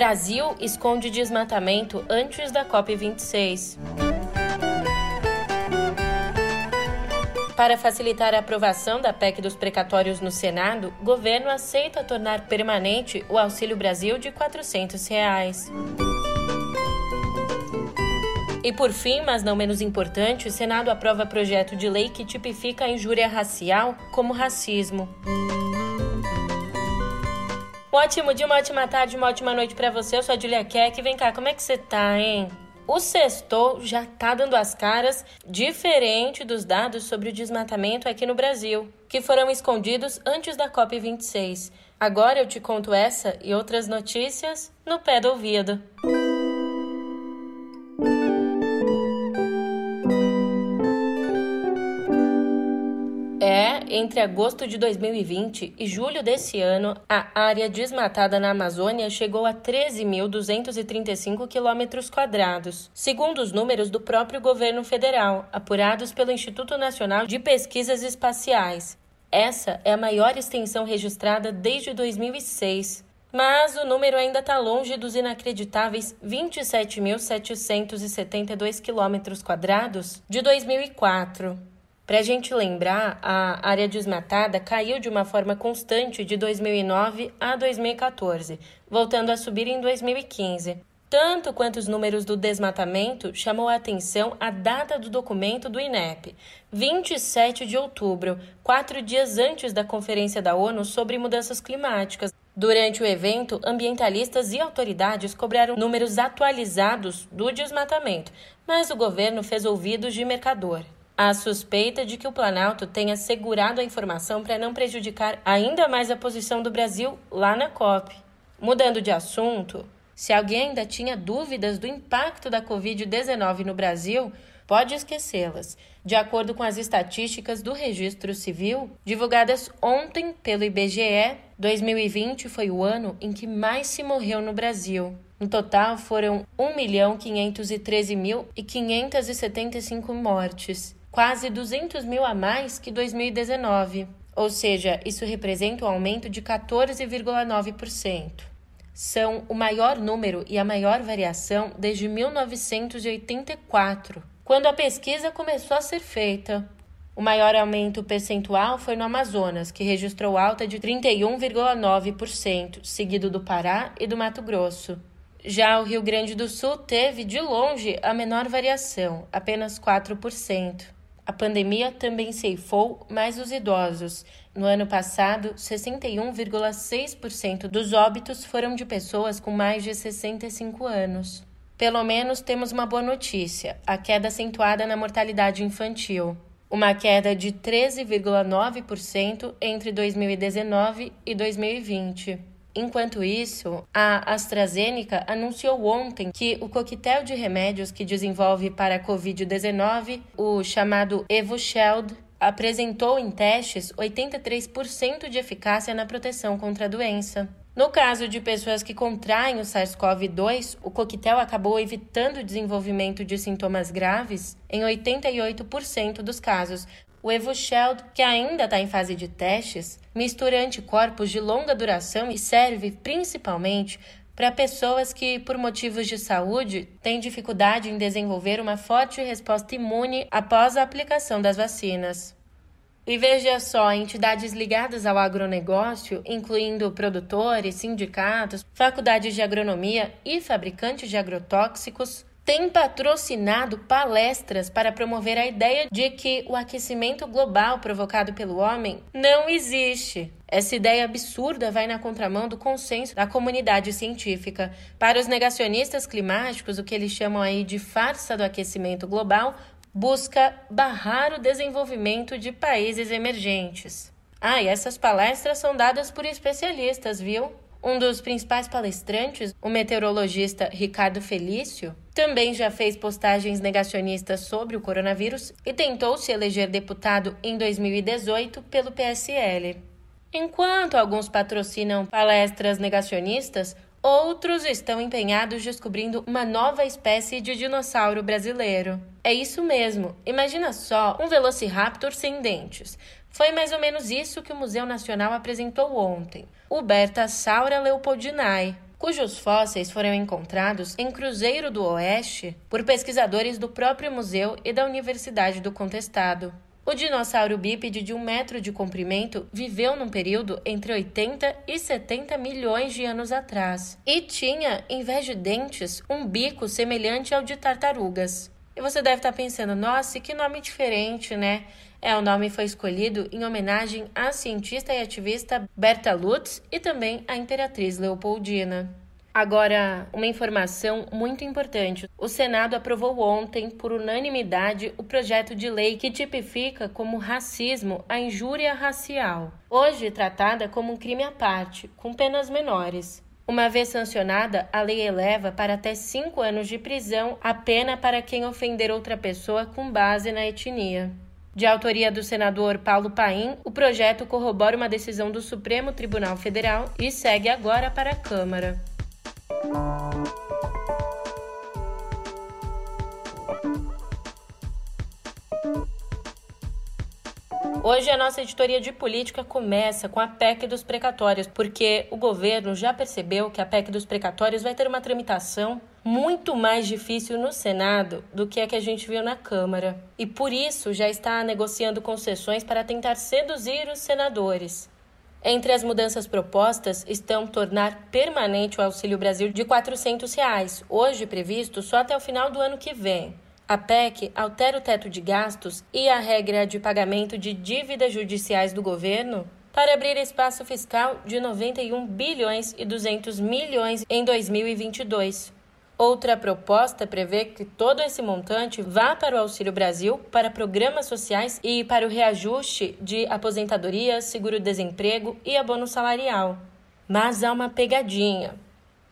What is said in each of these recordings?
Brasil esconde desmatamento antes da COP26. Para facilitar a aprovação da PEC dos precatórios no Senado, governo aceita tornar permanente o Auxílio Brasil de 400 reais. E por fim, mas não menos importante, o Senado aprova projeto de lei que tipifica a injúria racial como racismo. Um ótimo dia, uma ótima tarde, uma ótima noite para você. Eu sou a Julia Keck. Vem cá, como é que você tá, hein? O sextou já tá dando as caras, diferente dos dados sobre o desmatamento aqui no Brasil, que foram escondidos antes da COP26. Agora eu te conto essa e outras notícias no pé do ouvido. Entre agosto de 2020 e julho desse ano, a área desmatada na Amazônia chegou a 13.235 quilômetros quadrados, segundo os números do próprio governo federal, apurados pelo Instituto Nacional de Pesquisas Espaciais. Essa é a maior extensão registrada desde 2006. Mas o número ainda está longe dos inacreditáveis 27.772 quilômetros quadrados de 2004. Para a gente lembrar, a área desmatada caiu de uma forma constante de 2009 a 2014, voltando a subir em 2015. Tanto quanto os números do desmatamento, chamou a atenção a data do documento do INEP, 27 de outubro, quatro dias antes da Conferência da ONU sobre Mudanças Climáticas. Durante o evento, ambientalistas e autoridades cobraram números atualizados do desmatamento, mas o governo fez ouvidos de mercador. Há suspeita de que o Planalto tenha segurado a informação para não prejudicar ainda mais a posição do Brasil lá na COP. Mudando de assunto, se alguém ainda tinha dúvidas do impacto da Covid-19 no Brasil, pode esquecê-las. De acordo com as estatísticas do Registro Civil, divulgadas ontem pelo IBGE, 2020 foi o ano em que mais se morreu no Brasil. No total, foram 1.513.575 mortes quase 200 mil a mais que 2019, ou seja, isso representa um aumento de 14,9%. São o maior número e a maior variação desde 1984, quando a pesquisa começou a ser feita. O maior aumento percentual foi no Amazonas, que registrou alta de 31,9%, seguido do Pará e do Mato Grosso. Já o Rio Grande do Sul teve, de longe, a menor variação, apenas 4%. A pandemia também ceifou mais os idosos. No ano passado, 61,6% dos óbitos foram de pessoas com mais de 65 anos. Pelo menos temos uma boa notícia: a queda acentuada na mortalidade infantil. Uma queda de 13,9% entre 2019 e 2020. Enquanto isso, a AstraZeneca anunciou ontem que o coquetel de remédios que desenvolve para a Covid-19, o chamado Evusheld, apresentou em testes 83% de eficácia na proteção contra a doença. No caso de pessoas que contraem o SARS-CoV-2, o coquetel acabou evitando o desenvolvimento de sintomas graves em 88% dos casos, o Evusheld, que ainda está em fase de testes, mistura anticorpos de longa duração e serve principalmente para pessoas que, por motivos de saúde, têm dificuldade em desenvolver uma forte resposta imune após a aplicação das vacinas. E veja só, entidades ligadas ao agronegócio, incluindo produtores, sindicatos, faculdades de agronomia e fabricantes de agrotóxicos, tem patrocinado palestras para promover a ideia de que o aquecimento global provocado pelo homem não existe. Essa ideia absurda vai na contramão do consenso da comunidade científica. Para os negacionistas climáticos, o que eles chamam aí de farsa do aquecimento global busca barrar o desenvolvimento de países emergentes. Ah, e essas palestras são dadas por especialistas, viu? Um dos principais palestrantes, o meteorologista Ricardo Felício, também já fez postagens negacionistas sobre o coronavírus e tentou se eleger deputado em 2018 pelo PSL. Enquanto alguns patrocinam palestras negacionistas, outros estão empenhados descobrindo uma nova espécie de dinossauro brasileiro. É isso mesmo, imagina só um velociraptor sem dentes. Foi mais ou menos isso que o Museu Nacional apresentou ontem. O Berta Saura Leopoldinae. Cujos fósseis foram encontrados em Cruzeiro do Oeste por pesquisadores do próprio museu e da Universidade do Contestado. O dinossauro bípede de um metro de comprimento viveu num período entre 80 e 70 milhões de anos atrás e tinha, em vez de dentes, um bico semelhante ao de tartarugas. E você deve estar pensando, nossa, que nome diferente, né? É, o nome foi escolhido em homenagem à cientista e ativista Berta Lutz e também à imperatriz Leopoldina. Agora, uma informação muito importante. O Senado aprovou ontem, por unanimidade, o projeto de lei que tipifica como racismo a injúria racial, hoje tratada como um crime à parte, com penas menores. Uma vez sancionada, a lei eleva para até cinco anos de prisão a pena para quem ofender outra pessoa com base na etnia. De autoria do senador Paulo Paim, o projeto corrobora uma decisão do Supremo Tribunal Federal e segue agora para a Câmara. Hoje a nossa editoria de política começa com a PEC dos precatórios, porque o governo já percebeu que a PEC dos precatórios vai ter uma tramitação muito mais difícil no Senado do que a que a gente viu na Câmara. E por isso já está negociando concessões para tentar seduzir os senadores. Entre as mudanças propostas estão tornar permanente o Auxílio Brasil de 400 reais, hoje previsto só até o final do ano que vem. A PEC altera o teto de gastos e a regra de pagamento de dívidas judiciais do governo para abrir espaço fiscal de 91 bilhões e 200 milhões em 2022. Outra proposta prevê que todo esse montante vá para o Auxílio Brasil, para programas sociais e para o reajuste de aposentadoria, seguro-desemprego e abono salarial. Mas há uma pegadinha.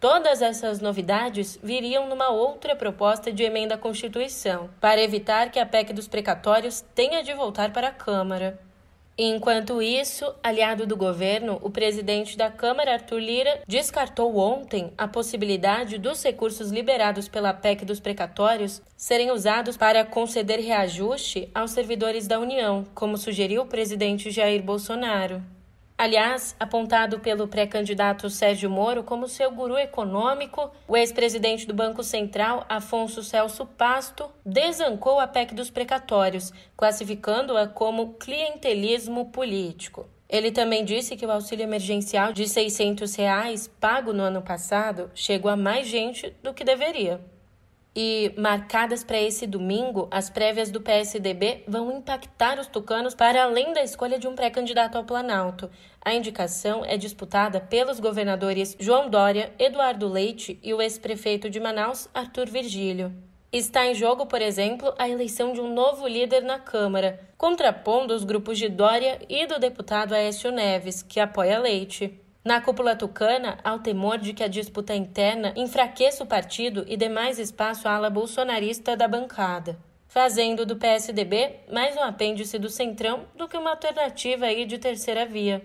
Todas essas novidades viriam numa outra proposta de emenda à Constituição, para evitar que a PEC dos precatórios tenha de voltar para a Câmara. Enquanto isso, aliado do governo, o presidente da Câmara, Arthur Lira, descartou ontem a possibilidade dos recursos liberados pela PEC dos precatórios serem usados para conceder reajuste aos servidores da União, como sugeriu o presidente Jair Bolsonaro. Aliás, apontado pelo pré-candidato Sérgio Moro como seu guru econômico, o ex-presidente do Banco Central, Afonso Celso Pasto, desancou a PEC dos precatórios, classificando-a como clientelismo político. Ele também disse que o auxílio emergencial de 600 reais, pago no ano passado, chegou a mais gente do que deveria. E marcadas para esse domingo, as prévias do PSDB vão impactar os tucanos para além da escolha de um pré-candidato ao Planalto. A indicação é disputada pelos governadores João Dória, Eduardo Leite e o ex-prefeito de Manaus, Arthur Virgílio. Está em jogo, por exemplo, a eleição de um novo líder na Câmara, contrapondo os grupos de Dória e do deputado Aécio Neves, que apoia Leite. Na cúpula tucana, há o temor de que a disputa interna enfraqueça o partido e dê mais espaço à ala bolsonarista da bancada, fazendo do PSDB mais um apêndice do Centrão do que uma alternativa aí de terceira via.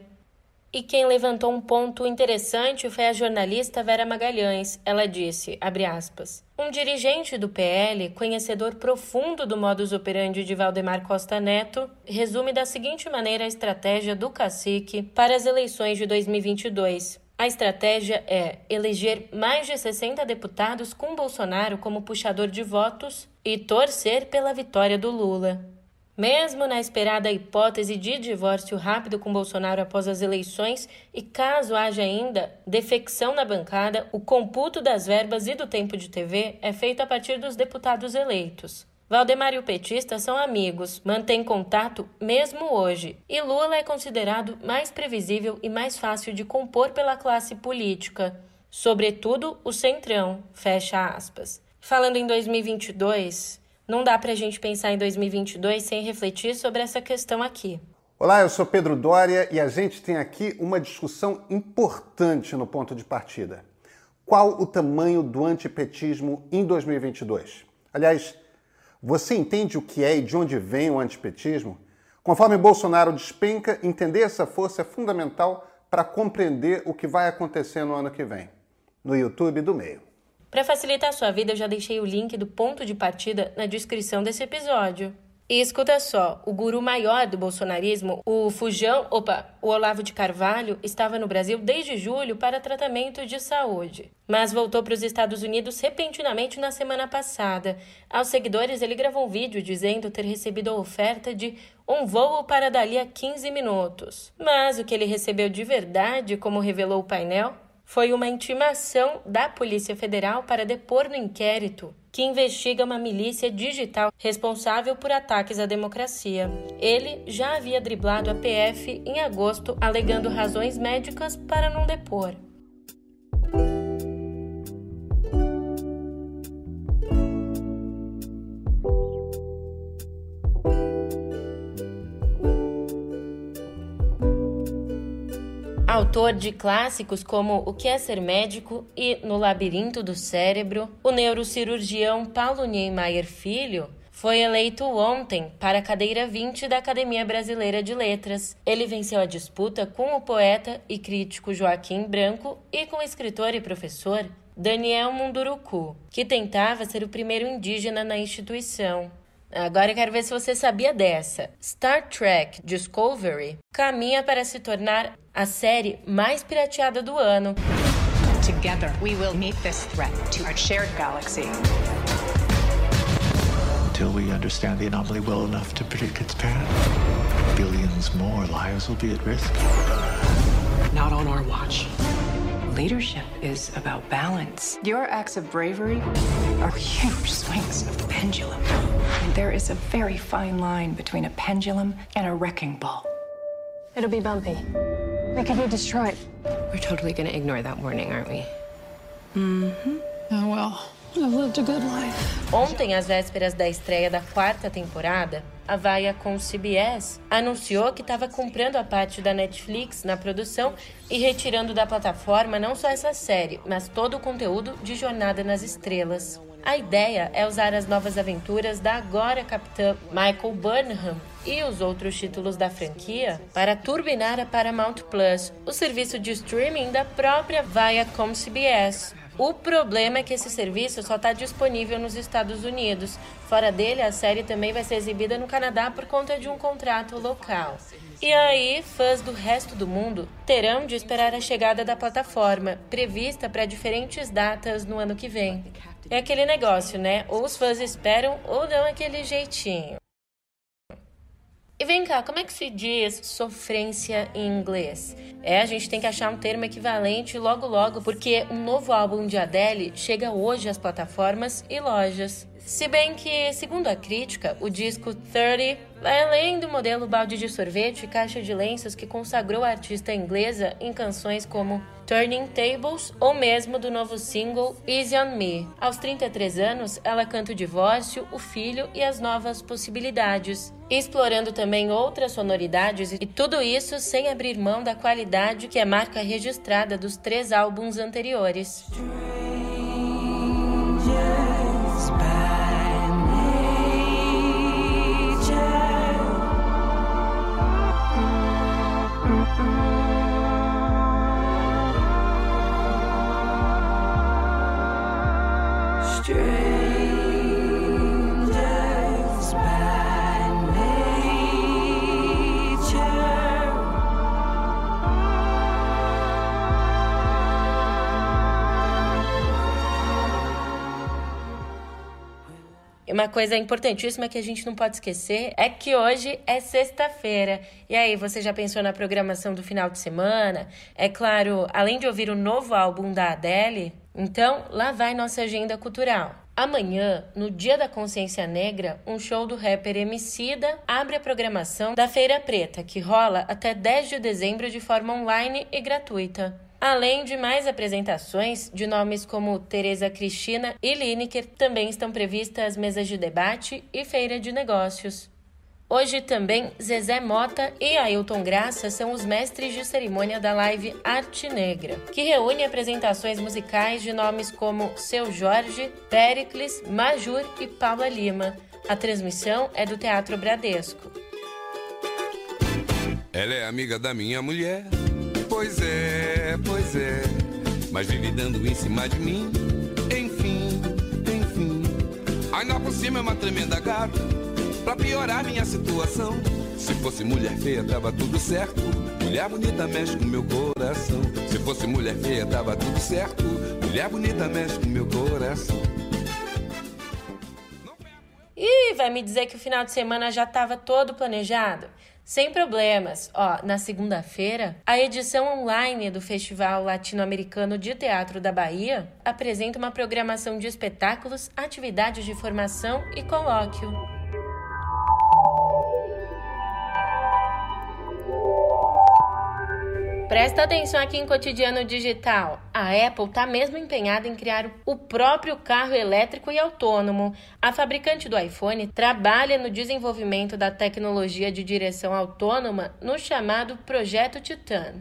E quem levantou um ponto interessante foi a jornalista Vera Magalhães. Ela disse, aspas, um dirigente do PL, conhecedor profundo do modus operandi de Valdemar Costa Neto, resume da seguinte maneira a estratégia do cacique para as eleições de 2022. A estratégia é eleger mais de 60 deputados com Bolsonaro como puxador de votos e torcer pela vitória do Lula. Mesmo na esperada hipótese de divórcio rápido com Bolsonaro após as eleições e caso haja ainda defecção na bancada, o computo das verbas e do tempo de TV é feito a partir dos deputados eleitos. Valdemar e o petista são amigos, mantêm contato mesmo hoje, e Lula é considerado mais previsível e mais fácil de compor pela classe política, sobretudo o Centrão, fecha aspas. Falando em 2022, não dá para a gente pensar em 2022 sem refletir sobre essa questão aqui. Olá, eu sou Pedro Dória e a gente tem aqui uma discussão importante no ponto de partida. Qual o tamanho do antipetismo em 2022? Aliás, você entende o que é e de onde vem o antipetismo? Conforme Bolsonaro despenca, entender essa força é fundamental para compreender o que vai acontecer no ano que vem. No YouTube do Meio. Para facilitar sua vida, eu já deixei o link do ponto de partida na descrição desse episódio. E escuta só, o guru maior do bolsonarismo, o Fujão, opa, o Olavo de Carvalho, estava no Brasil desde julho para tratamento de saúde, mas voltou para os Estados Unidos repentinamente na semana passada. Aos seguidores, ele gravou um vídeo dizendo ter recebido a oferta de um voo para dali a 15 minutos. Mas o que ele recebeu de verdade, como revelou o painel, foi uma intimação da Polícia Federal para depor no inquérito que investiga uma milícia digital responsável por ataques à democracia. Ele já havia driblado a PF em agosto, alegando razões médicas para não depor. Autor de clássicos como O que é ser médico e No labirinto do cérebro, o neurocirurgião Paulo Niemeyer Filho foi eleito ontem para a cadeira 20 da Academia Brasileira de Letras. Ele venceu a disputa com o poeta e crítico Joaquim Branco e com o escritor e professor Daniel Munduruku, que tentava ser o primeiro indígena na instituição. Agora eu quero ver se você sabia dessa. Star Trek Discovery caminha para se tornar a série mais pirateada do ano. Together we will meet this threat to our shared galaxy. Until we understand the anomaly well enough to predict its path, billions more lives will be at risk. Not on our watch. Leadership is about balance. Your acts of bravery are huge swings of the pendulum. And there is a very fine line between a pendulum and a wrecking ball. It'll be bumpy. We could be destroyed. We're totally gonna ignore that warning, aren't we? Mm-hmm. Oh, well. I've lived a good life. Ontem, às vésperas da estreia da quarta temporada, a Viacom CBS anunciou que estava comprando a parte da Netflix na produção e retirando da plataforma não só essa série, mas todo o conteúdo de Jornada nas Estrelas. A ideia é usar as novas aventuras da agora capitã Michael Burnham e os outros títulos da franquia para turbinar a Paramount Plus, o serviço de streaming da própria Viacom CBS. O problema é que esse serviço só está disponível nos Estados Unidos. Fora dele, a série também vai ser exibida no Canadá por conta de um contrato local. E aí, fãs do resto do mundo terão de esperar a chegada da plataforma, prevista para diferentes datas no ano que vem. É aquele negócio, né? Ou os fãs esperam ou dão aquele jeitinho. E vem cá, como é que se diz sofrência em inglês? É, a gente tem que achar um termo equivalente logo logo, porque um novo álbum de Adele chega hoje às plataformas e lojas. Se bem que, segundo a crítica, o disco 30 vai além do modelo balde de sorvete e caixa de lenços que consagrou a artista inglesa em canções como Turning Tables ou mesmo do novo single Easy on Me. Aos 33 anos, ela canta o divórcio, o filho e as novas possibilidades, explorando também outras sonoridades e tudo isso sem abrir mão da qualidade que é marca registrada dos três álbuns anteriores. Uma coisa importantíssima que a gente não pode esquecer é que hoje é sexta-feira. E aí, você já pensou na programação do final de semana? É claro, além de ouvir o novo álbum da Adele, então lá vai nossa agenda cultural. Amanhã, no Dia da Consciência Negra, um show do rapper Emicida abre a programação da Feira Preta, que rola até 10 de dezembro de forma online e gratuita. Além de mais apresentações de nomes como Tereza Cristina e Lineker, também estão previstas mesas de debate e feira de negócios. Hoje também Zezé Mota e Ailton Graça são os mestres de cerimônia da live Arte Negra, que reúne apresentações musicais de nomes como Seu Jorge, Pericles, Majur e Paula Lima. A transmissão é do Teatro Bradesco. Ela é amiga da minha mulher Pois é, pois é. Mas vive dando em cima de mim. Enfim, enfim. Ainda por cima é uma tremenda gata. pra piorar minha situação. Se fosse mulher feia, tava tudo certo. Mulher bonita mexe com meu coração. Se fosse mulher feia, tava tudo certo. Mulher bonita mexe com meu coração. Ih, vai me dizer que o final de semana já estava todo planejado? Sem problemas. Ó, na segunda-feira, a edição online do Festival Latino-Americano de Teatro da Bahia apresenta uma programação de espetáculos, atividades de formação e colóquio. Presta atenção aqui em Cotidiano Digital. A Apple está mesmo empenhada em criar o próprio carro elétrico e autônomo. A fabricante do iPhone trabalha no desenvolvimento da tecnologia de direção autônoma no chamado Projeto Titan.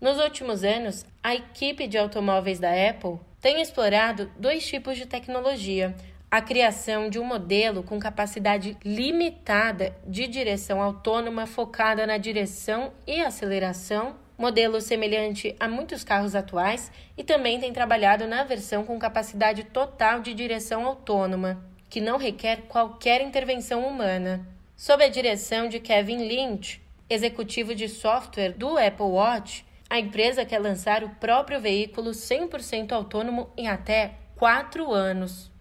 Nos últimos anos, a equipe de automóveis da Apple tem explorado dois tipos de tecnologia: a criação de um modelo com capacidade limitada de direção autônoma focada na direção e aceleração modelo semelhante a muitos carros atuais, e também tem trabalhado na versão com capacidade total de direção autônoma, que não requer qualquer intervenção humana. Sob a direção de Kevin Lynch, executivo de software do Apple Watch, a empresa quer lançar o próprio veículo 100% autônomo em até 4 anos.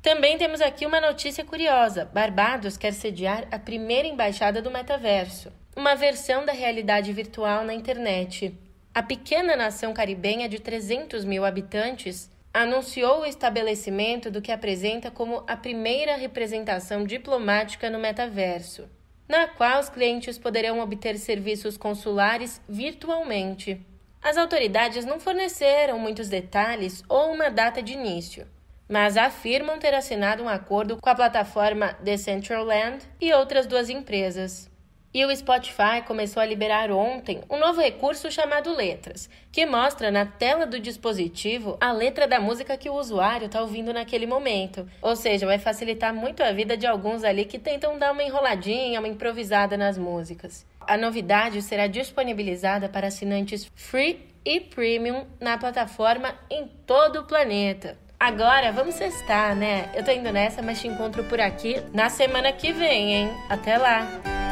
Também temos aqui uma notícia curiosa: Barbados quer sediar a primeira embaixada do metaverso uma versão da realidade virtual na internet. A pequena nação caribenha de 300 mil habitantes anunciou o estabelecimento do que apresenta como a primeira representação diplomática no metaverso, na qual os clientes poderão obter serviços consulares virtualmente. As autoridades não forneceram muitos detalhes ou uma data de início, mas afirmam ter assinado um acordo com a plataforma Decentraland e outras duas empresas. E o Spotify começou a liberar ontem um novo recurso chamado Letras, que mostra na tela do dispositivo a letra da música que o usuário está ouvindo naquele momento. Ou seja, vai facilitar muito a vida de alguns ali que tentam dar uma enroladinha, uma improvisada nas músicas. A novidade será disponibilizada para assinantes free e premium na plataforma em todo o planeta. Agora vamos cestar, né? Eu tô indo nessa, mas te encontro por aqui na semana que vem, hein? Até lá!